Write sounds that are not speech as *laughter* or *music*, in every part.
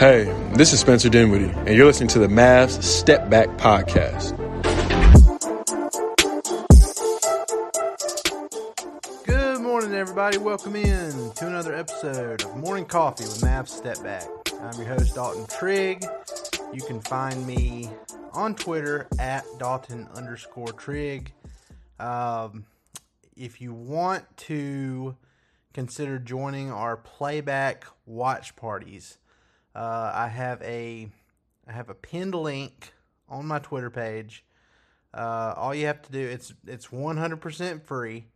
Hey, this is Spencer Dinwiddie, and you're listening to the Mavs Step Back Podcast. Good morning, everybody. Welcome in to another episode of Morning Coffee with Mavs Step Back. I'm your host, Dalton Trigg. You can find me on Twitter at Dalton underscore Trigg. Um, if you want to consider joining our playback watch parties, uh, I have a I have a pinned link on my Twitter page. Uh, all you have to do it's it's 100% free.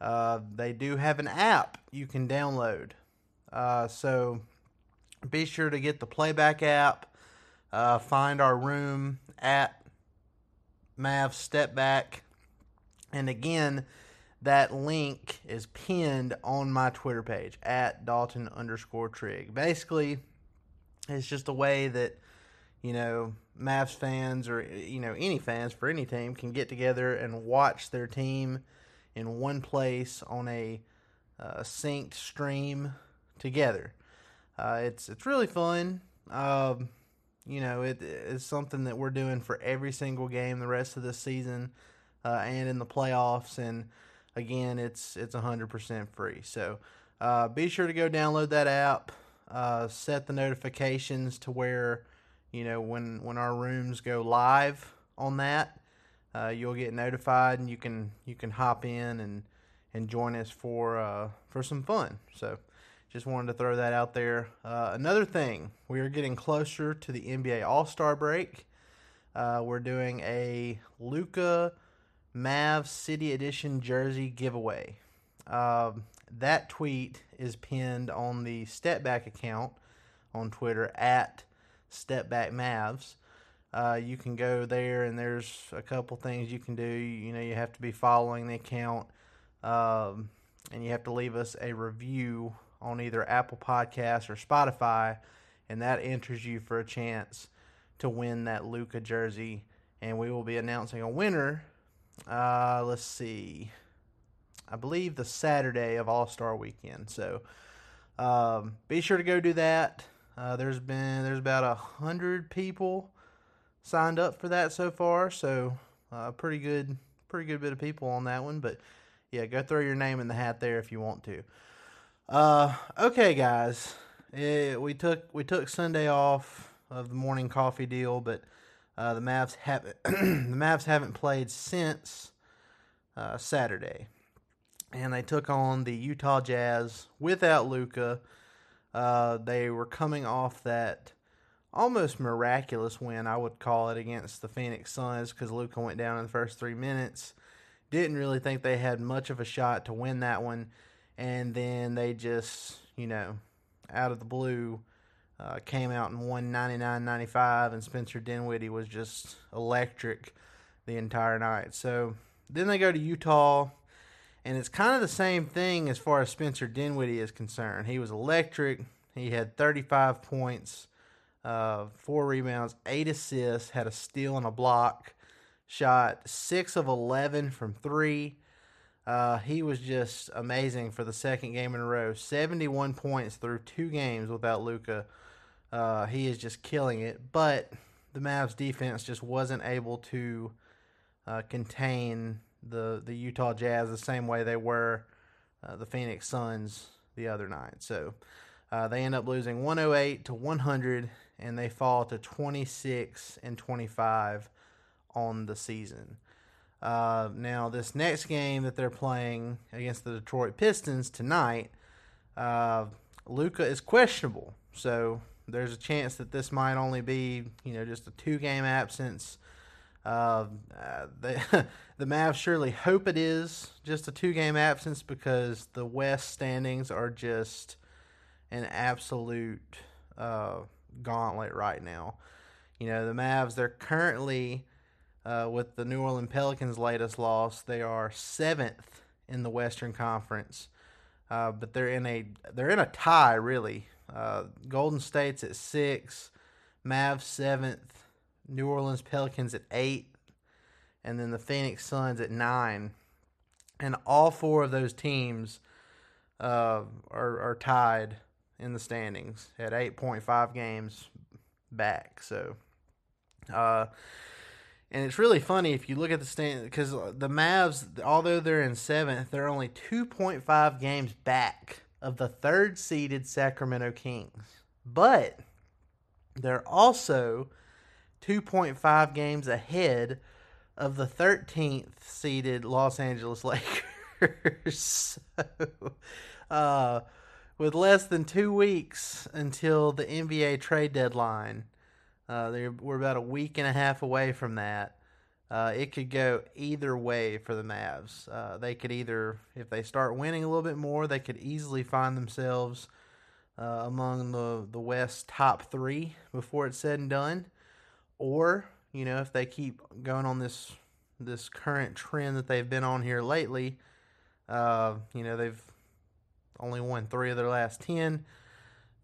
Uh, they do have an app you can download. Uh, so be sure to get the playback app. Uh, find our room at Mav Step Back. And again, that link is pinned on my Twitter page at Dalton underscore Trigg. Basically, it's just a way that, you know, Mavs fans or, you know, any fans for any team can get together and watch their team in one place on a uh, synced stream together. Uh, it's it's really fun. Um, you know, it is something that we're doing for every single game the rest of this season uh, and in the playoffs. And again, it's it's hundred percent free. So uh, be sure to go download that app. Uh, set the notifications to where you know when when our rooms go live on that uh, you'll get notified and you can you can hop in and and join us for uh, for some fun. So just wanted to throw that out there. Uh, another thing, we are getting closer to the NBA All Star break. Uh, we're doing a Luka Mavs City Edition jersey giveaway. Um, that tweet is pinned on the Step Back account on Twitter at Step Back Mavs uh, you can go there and there's a couple things you can do. You know, you have to be following the account um, and you have to leave us a review on either Apple Podcasts or Spotify, and that enters you for a chance to win that Luka jersey. And we will be announcing a winner. Uh, let's see. I believe the Saturday of All Star Weekend. So um, be sure to go do that. Uh, there's been there's about a hundred people signed up for that so far. So uh, pretty good, pretty good bit of people on that one. But yeah, go throw your name in the hat there if you want to. Uh, okay, guys, it, we took we took Sunday off of the morning coffee deal, but uh, the Mavs haven't *clears throat* the Mavs haven't played since uh, Saturday, and they took on the Utah Jazz without Luka. Uh, they were coming off that almost miraculous win, I would call it, against the Phoenix Suns because Luka went down in the first three minutes. Didn't really think they had much of a shot to win that one. And then they just, you know, out of the blue, uh, came out and won 99 95, and Spencer Dinwiddie was just electric the entire night. So then they go to Utah, and it's kind of the same thing as far as Spencer Dinwiddie is concerned. He was electric, he had 35 points uh, four rebounds, eight assists, had a steal and a block, shot six of 11 from three. Uh, he was just amazing for the second game in a row. 71 points through two games without Luka. Uh, he is just killing it. But the Mavs defense just wasn't able to uh, contain the the Utah Jazz the same way they were uh, the Phoenix Suns the other night. So uh, they end up losing 108 to 100, and they fall to 26 and 25 on the season. Uh, now, this next game that they're playing against the Detroit Pistons tonight, uh, Luka is questionable. So there's a chance that this might only be, you know, just a two game absence. Uh, uh, the *laughs* the Mavs surely hope it is just a two game absence because the West standings are just an absolute uh, gauntlet right now. You know, the Mavs, they're currently, uh, with the New Orleans Pelicans' latest loss, they are seventh in the Western Conference. Uh, but they're in a they're in a tie really. Uh, Golden State's at six, Mavs seventh, New Orleans Pelicans at eight, and then the Phoenix Suns at nine. And all four of those teams uh, are are tied in the standings at 8.5 games back. So, uh, and it's really funny if you look at the stand because the Mavs, although they're in seventh, they're only 2.5 games back of the third seeded Sacramento Kings. But they're also 2.5 games ahead of the 13th seeded Los Angeles *laughs* Lakers. so, uh, with less than two weeks until the NBA trade deadline, uh, we're about a week and a half away from that. Uh, it could go either way for the Mavs. Uh, they could either, if they start winning a little bit more, they could easily find themselves uh, among the the West top three before it's said and done, or you know if they keep going on this this current trend that they've been on here lately, uh, you know they've only won three of their last 10,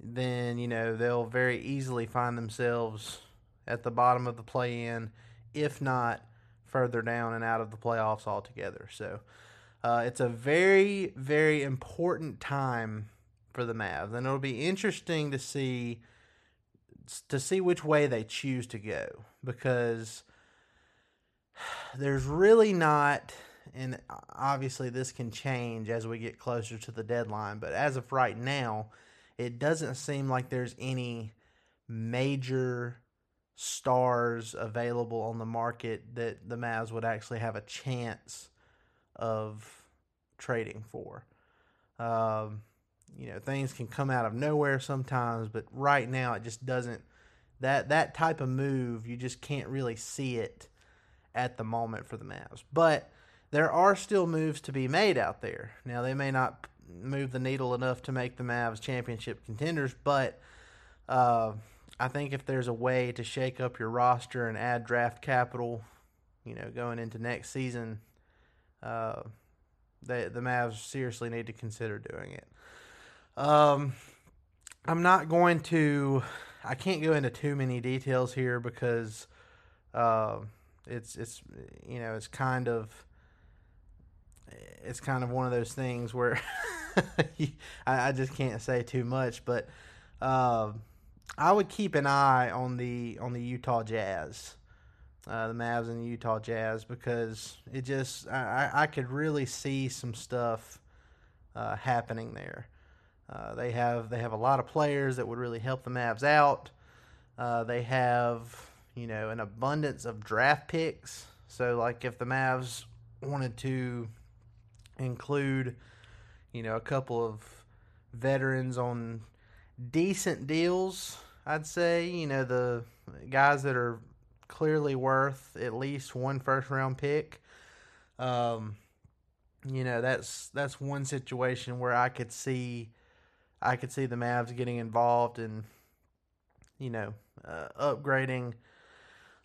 then, you know, they'll very easily find themselves at the bottom of the play in, if not further down and out of the playoffs altogether. So uh, it's a very, very important time for the Mavs, and it'll be interesting to see to see which way they choose to go because *sighs* there's really not and obviously this can change as we get closer to the deadline, but as of right now, it doesn't seem like there's any major stars available on the market that the Mavs would actually have a chance of trading for. Um, you know, things can come out of nowhere sometimes, but right now it just doesn't. That that type of move, you just can't really see it at the moment for the Mavs. But there are still moves to be made out there. Now they may not move the needle enough to make the Mavs championship contenders, but uh, I think if there's a way to shake up your roster and add draft capital, you know, going into next season, uh, they, the Mavs seriously need to consider doing it. Um, I'm not going to. I can't go into too many details here because uh, it's it's you know it's kind of it's kind of one of those things where *laughs* I, I, just can't say too much, but uh, I would keep an eye on the on the Utah Jazz, uh, the Mavs and the Utah Jazz, because it just I, I could really see some stuff uh, happening there. Uh, they have they have a lot of players that would really help the Mavs out. Uh, they have you know an abundance of draft picks. So like if the Mavs wanted to include, you know, a couple of veterans on decent deals. I'd say, you know, the guys that are clearly worth at least one first round pick. Um, you know, that's that's one situation where I could see I could see the Mavs getting involved in you know, uh, upgrading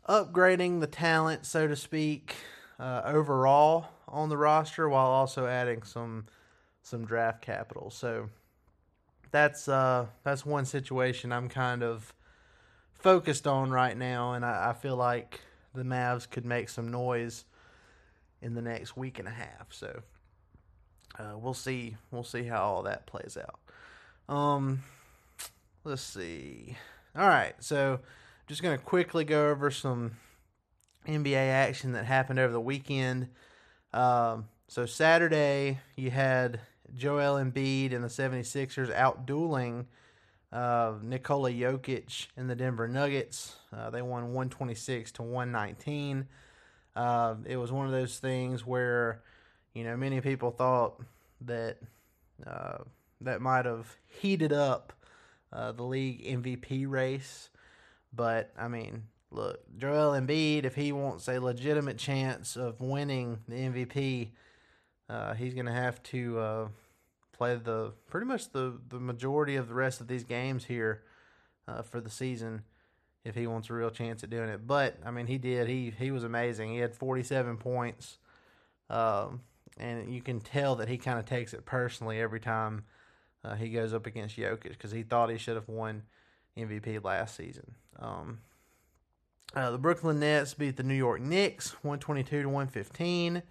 upgrading the talent, so to speak, uh, overall on the roster while also adding some some draft capital. So that's uh, that's one situation I'm kind of focused on right now, and I, I feel like the Mavs could make some noise in the next week and a half. So uh, we'll see. We'll see how all that plays out. Um, let's see. All right, so just gonna quickly go over some NBA action that happened over the weekend. Um, so Saturday you had Joel Embiid and the 76ers out dueling uh, Nikola Jokic and the Denver Nuggets. Uh, they won 126 to 119. Uh, it was one of those things where, you know, many people thought that uh, that might have heated up uh, the league MVP race. But, I mean, look, Joel Embiid, if he wants a legitimate chance of winning the MVP, uh, he's going to have to uh, play the pretty much the, the majority of the rest of these games here uh, for the season if he wants a real chance at doing it. But I mean, he did. He he was amazing. He had 47 points, um, and you can tell that he kind of takes it personally every time uh, he goes up against Jokic because he thought he should have won MVP last season. Um, uh, the Brooklyn Nets beat the New York Knicks 122 to 115.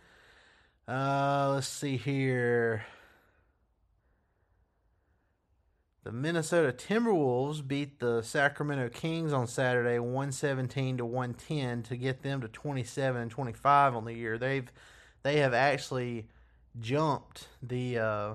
Uh, let's see here. The Minnesota Timberwolves beat the Sacramento Kings on Saturday 117 to 110 to get them to 27 and 25 on the year. They've they have actually jumped the uh...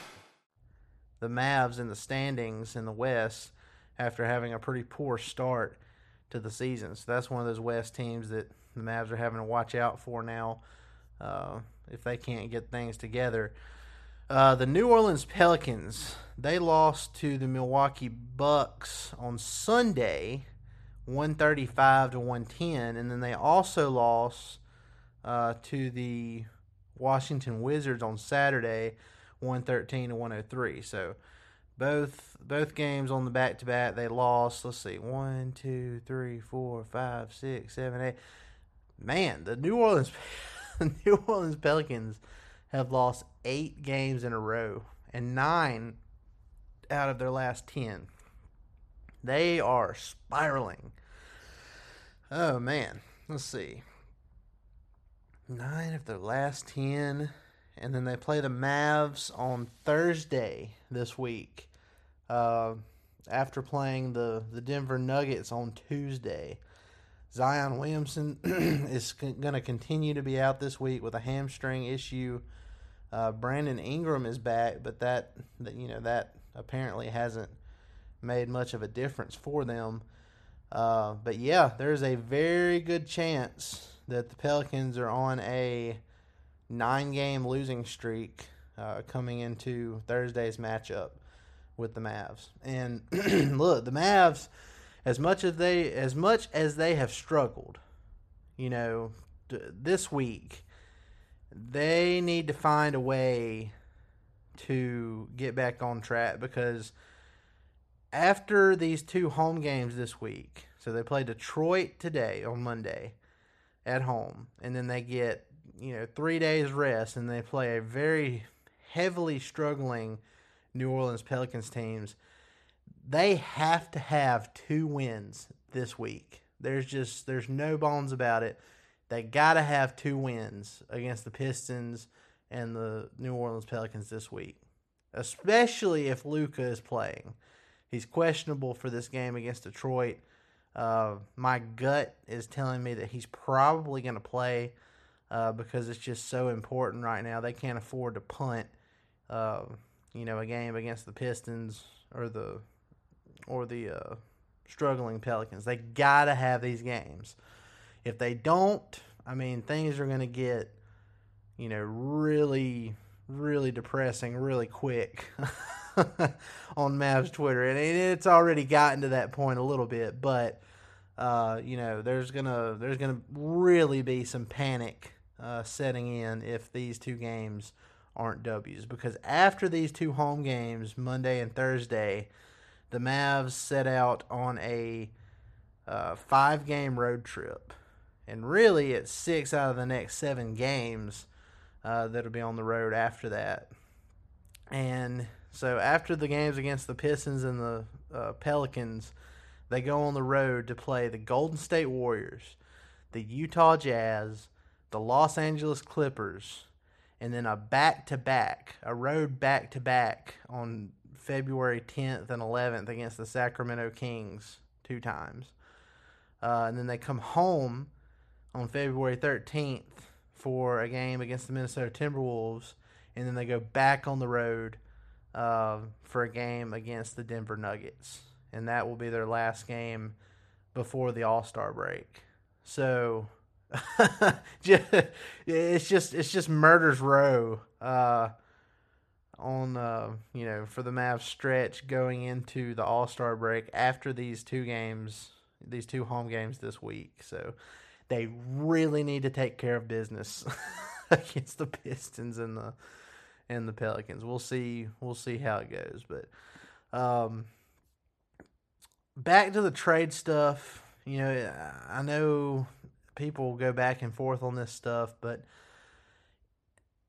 the Mavs in the standings in the West after having a pretty poor start to the season. So that's one of those West teams that the Mavs are having to watch out for now uh, if they can't get things together. Uh, the New Orleans Pelicans they lost to the Milwaukee Bucks on Sunday, one thirty five to one ten, and then they also lost uh, to the Washington Wizards on Saturday, 113 to 103. So both both games on the back to back they lost. Let's see, one, two, three, four, five, six, seven, eight. Man, the New Orleans *laughs* the New Orleans Pelicans have lost eight games in a row and nine out of their last ten. They are spiraling. Oh man, let's see. Nine of their last ten and then they play the Mavs on Thursday this week. Uh, after playing the the Denver Nuggets on Tuesday, Zion Williamson *clears throat* is going to continue to be out this week with a hamstring issue. Uh, Brandon Ingram is back, but that, that you know that apparently hasn't made much of a difference for them. Uh, but yeah, there's a very good chance that the Pelicans are on a nine-game losing streak uh, coming into Thursday's matchup with the Mavs. And *clears throat* look, the Mavs, as much as they as much as they have struggled, you know, this week, they need to find a way to get back on track because after these two home games this week, so they play Detroit today on Monday at home, and then they get you know three days rest, and they play a very heavily struggling New Orleans Pelicans teams. They have to have two wins this week. There's just there's no bones about it. They got to have two wins against the Pistons and the New Orleans Pelicans this week, especially if Luka is playing. He's questionable for this game against Detroit. Uh, my gut is telling me that he's probably going to play uh, because it's just so important right now. They can't afford to punt, uh, you know, a game against the Pistons or the or the uh, struggling Pelicans. They got to have these games. If they don't, I mean, things are to get, you know, really, really depressing really quick. *laughs* on Mavs Twitter, and it's already gotten to that point a little bit. But uh, you know, there's gonna there's gonna really be some panic uh, setting in if these two games aren't W's. Because after these two home games, Monday and Thursday, the Mavs set out on a uh, five game road trip, and really it's six out of the next seven games uh, that'll be on the road after that, and so after the games against the Pistons and the uh, Pelicans, they go on the road to play the Golden State Warriors, the Utah Jazz, the Los Angeles Clippers, and then a back to back, a road back to back on February 10th and 11th against the Sacramento Kings two times. Uh, and then they come home on February 13th for a game against the Minnesota Timberwolves, and then they go back on the road uh, for a game against the Denver Nuggets, and that will be their last game before the All Star break. So *laughs* it's just it's just murders row uh, on uh, you know for the Mavs stretch going into the All Star break after these two games, these two home games this week. So they really need to take care of business *laughs* against the Pistons and the and the Pelicans. We'll see. We'll see how it goes. But um, back to the trade stuff. You know, I know people go back and forth on this stuff, but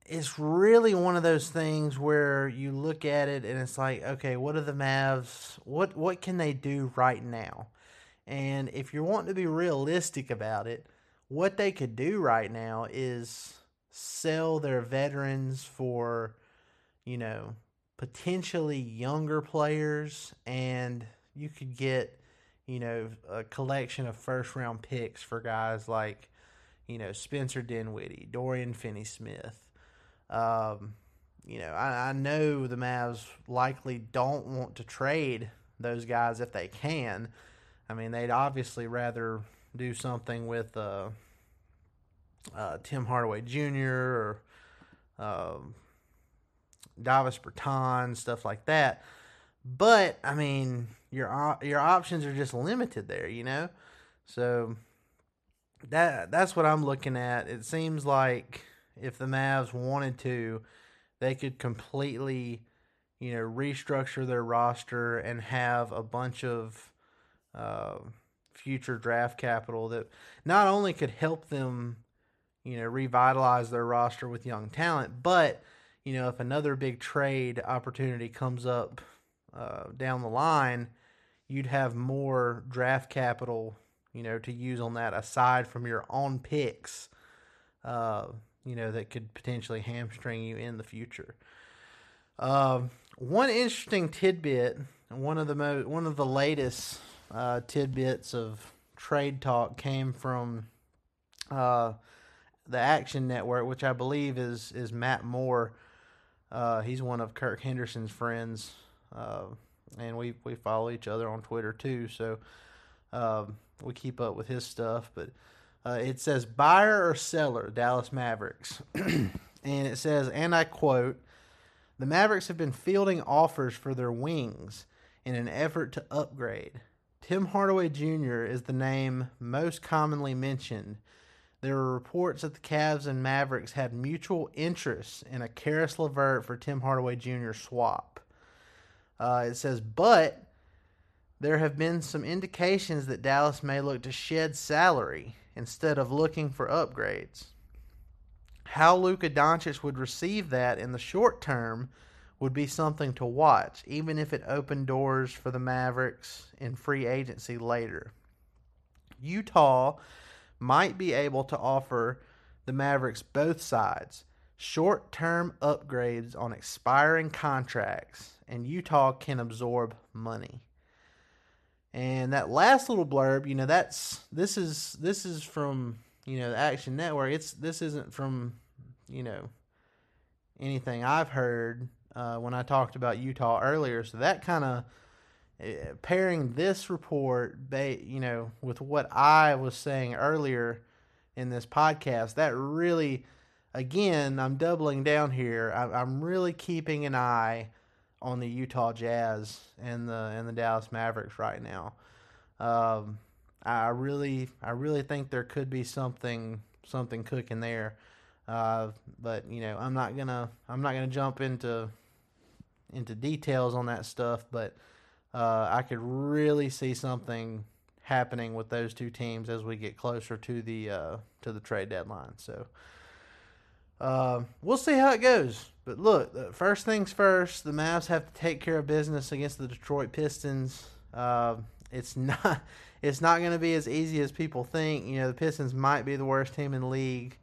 it's really one of those things where you look at it and it's like, okay, what are the Mavs? What what can they do right now? And if you're wanting to be realistic about it, what they could do right now is sell their veterans for, you know, potentially younger players, and you could get, you know, a collection of first round picks for guys like, you know, Spencer Dinwiddie, Dorian Finney Smith. Um, you know, I, I know the Mavs likely don't want to trade those guys if they can. I mean, they'd obviously rather do something with uh, uh, Tim Hardaway Jr. or um, Davis Bertans, stuff like that. But I mean, your your options are just limited there, you know. So that that's what I'm looking at. It seems like if the Mavs wanted to, they could completely, you know, restructure their roster and have a bunch of uh, future draft capital that not only could help them you know, revitalize their roster with young talent. But, you know, if another big trade opportunity comes up uh, down the line, you'd have more draft capital, you know, to use on that aside from your own picks, uh, you know, that could potentially hamstring you in the future. Um, one interesting tidbit, one of the mo- one of the latest uh, tidbits of trade talk came from uh, the Action Network, which I believe is is Matt Moore. Uh, he's one of Kirk Henderson's friends, uh, and we we follow each other on Twitter too. So um, we keep up with his stuff. But uh, it says buyer or seller, Dallas Mavericks, *clears throat* and it says, and I quote: "The Mavericks have been fielding offers for their wings in an effort to upgrade." Tim Hardaway Jr. is the name most commonly mentioned. There were reports that the Cavs and Mavericks had mutual interests in a Caris LeVert for Tim Hardaway Jr. swap. Uh, it says, but there have been some indications that Dallas may look to shed salary instead of looking for upgrades. How Luka Doncic would receive that in the short term would be something to watch, even if it opened doors for the Mavericks in free agency later. Utah might be able to offer the Mavericks both sides short term upgrades on expiring contracts, and Utah can absorb money. And that last little blurb, you know, that's this is this is from you know the Action Network. It's this isn't from you know anything I've heard uh, when I talked about Utah earlier. So that kind of uh, pairing this report, you know, with what I was saying earlier in this podcast, that really, again, I'm doubling down here. I, I'm really keeping an eye on the Utah Jazz and the and the Dallas Mavericks right now. Um, I really, I really think there could be something something cooking there. Uh, but you know, I'm not gonna I'm not gonna jump into into details on that stuff, but uh, I could really see something happening with those two teams as we get closer to the uh, to the trade deadline. So uh, we'll see how it goes. But look, first things first, the Mavs have to take care of business against the Detroit Pistons. Uh, it's *laughs* not it's not going to be as easy as people think. You know, the Pistons might be the worst team in the league,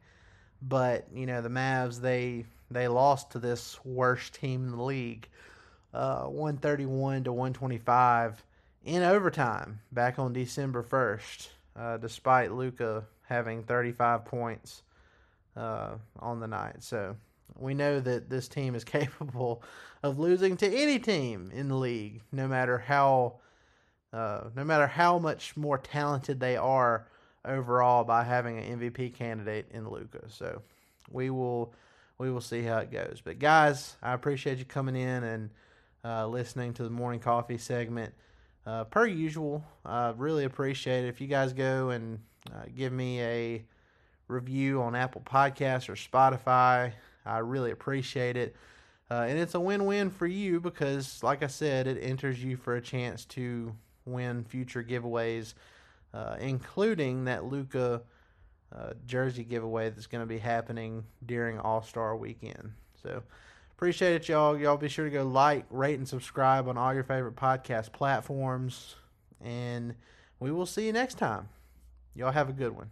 but you know the Mavs they they lost to this worst team in the league uh, 131 to 125 in overtime back on December 1st, uh, despite Luka having 35 points uh, on the night. So we know that this team is *laughs* capable of losing to any team in the league, no matter how uh, no matter how much more talented they are overall by having an MVP candidate in Luka. So we will we will see how it goes. But guys, I appreciate you coming in and uh, listening to the morning coffee segment. Uh, per usual, I really appreciate it if you guys go and uh, give me a review on Apple Podcasts or Spotify. I really appreciate it. Uh, and it's a win win for you because, like I said, it enters you for a chance to win future giveaways, uh, including that Luka uh, jersey giveaway that's going to be happening during All Star weekend. So, Appreciate it, y'all. Y'all be sure to go like, rate, and subscribe on all your favorite podcast platforms. And we will see you next time. Y'all have a good one.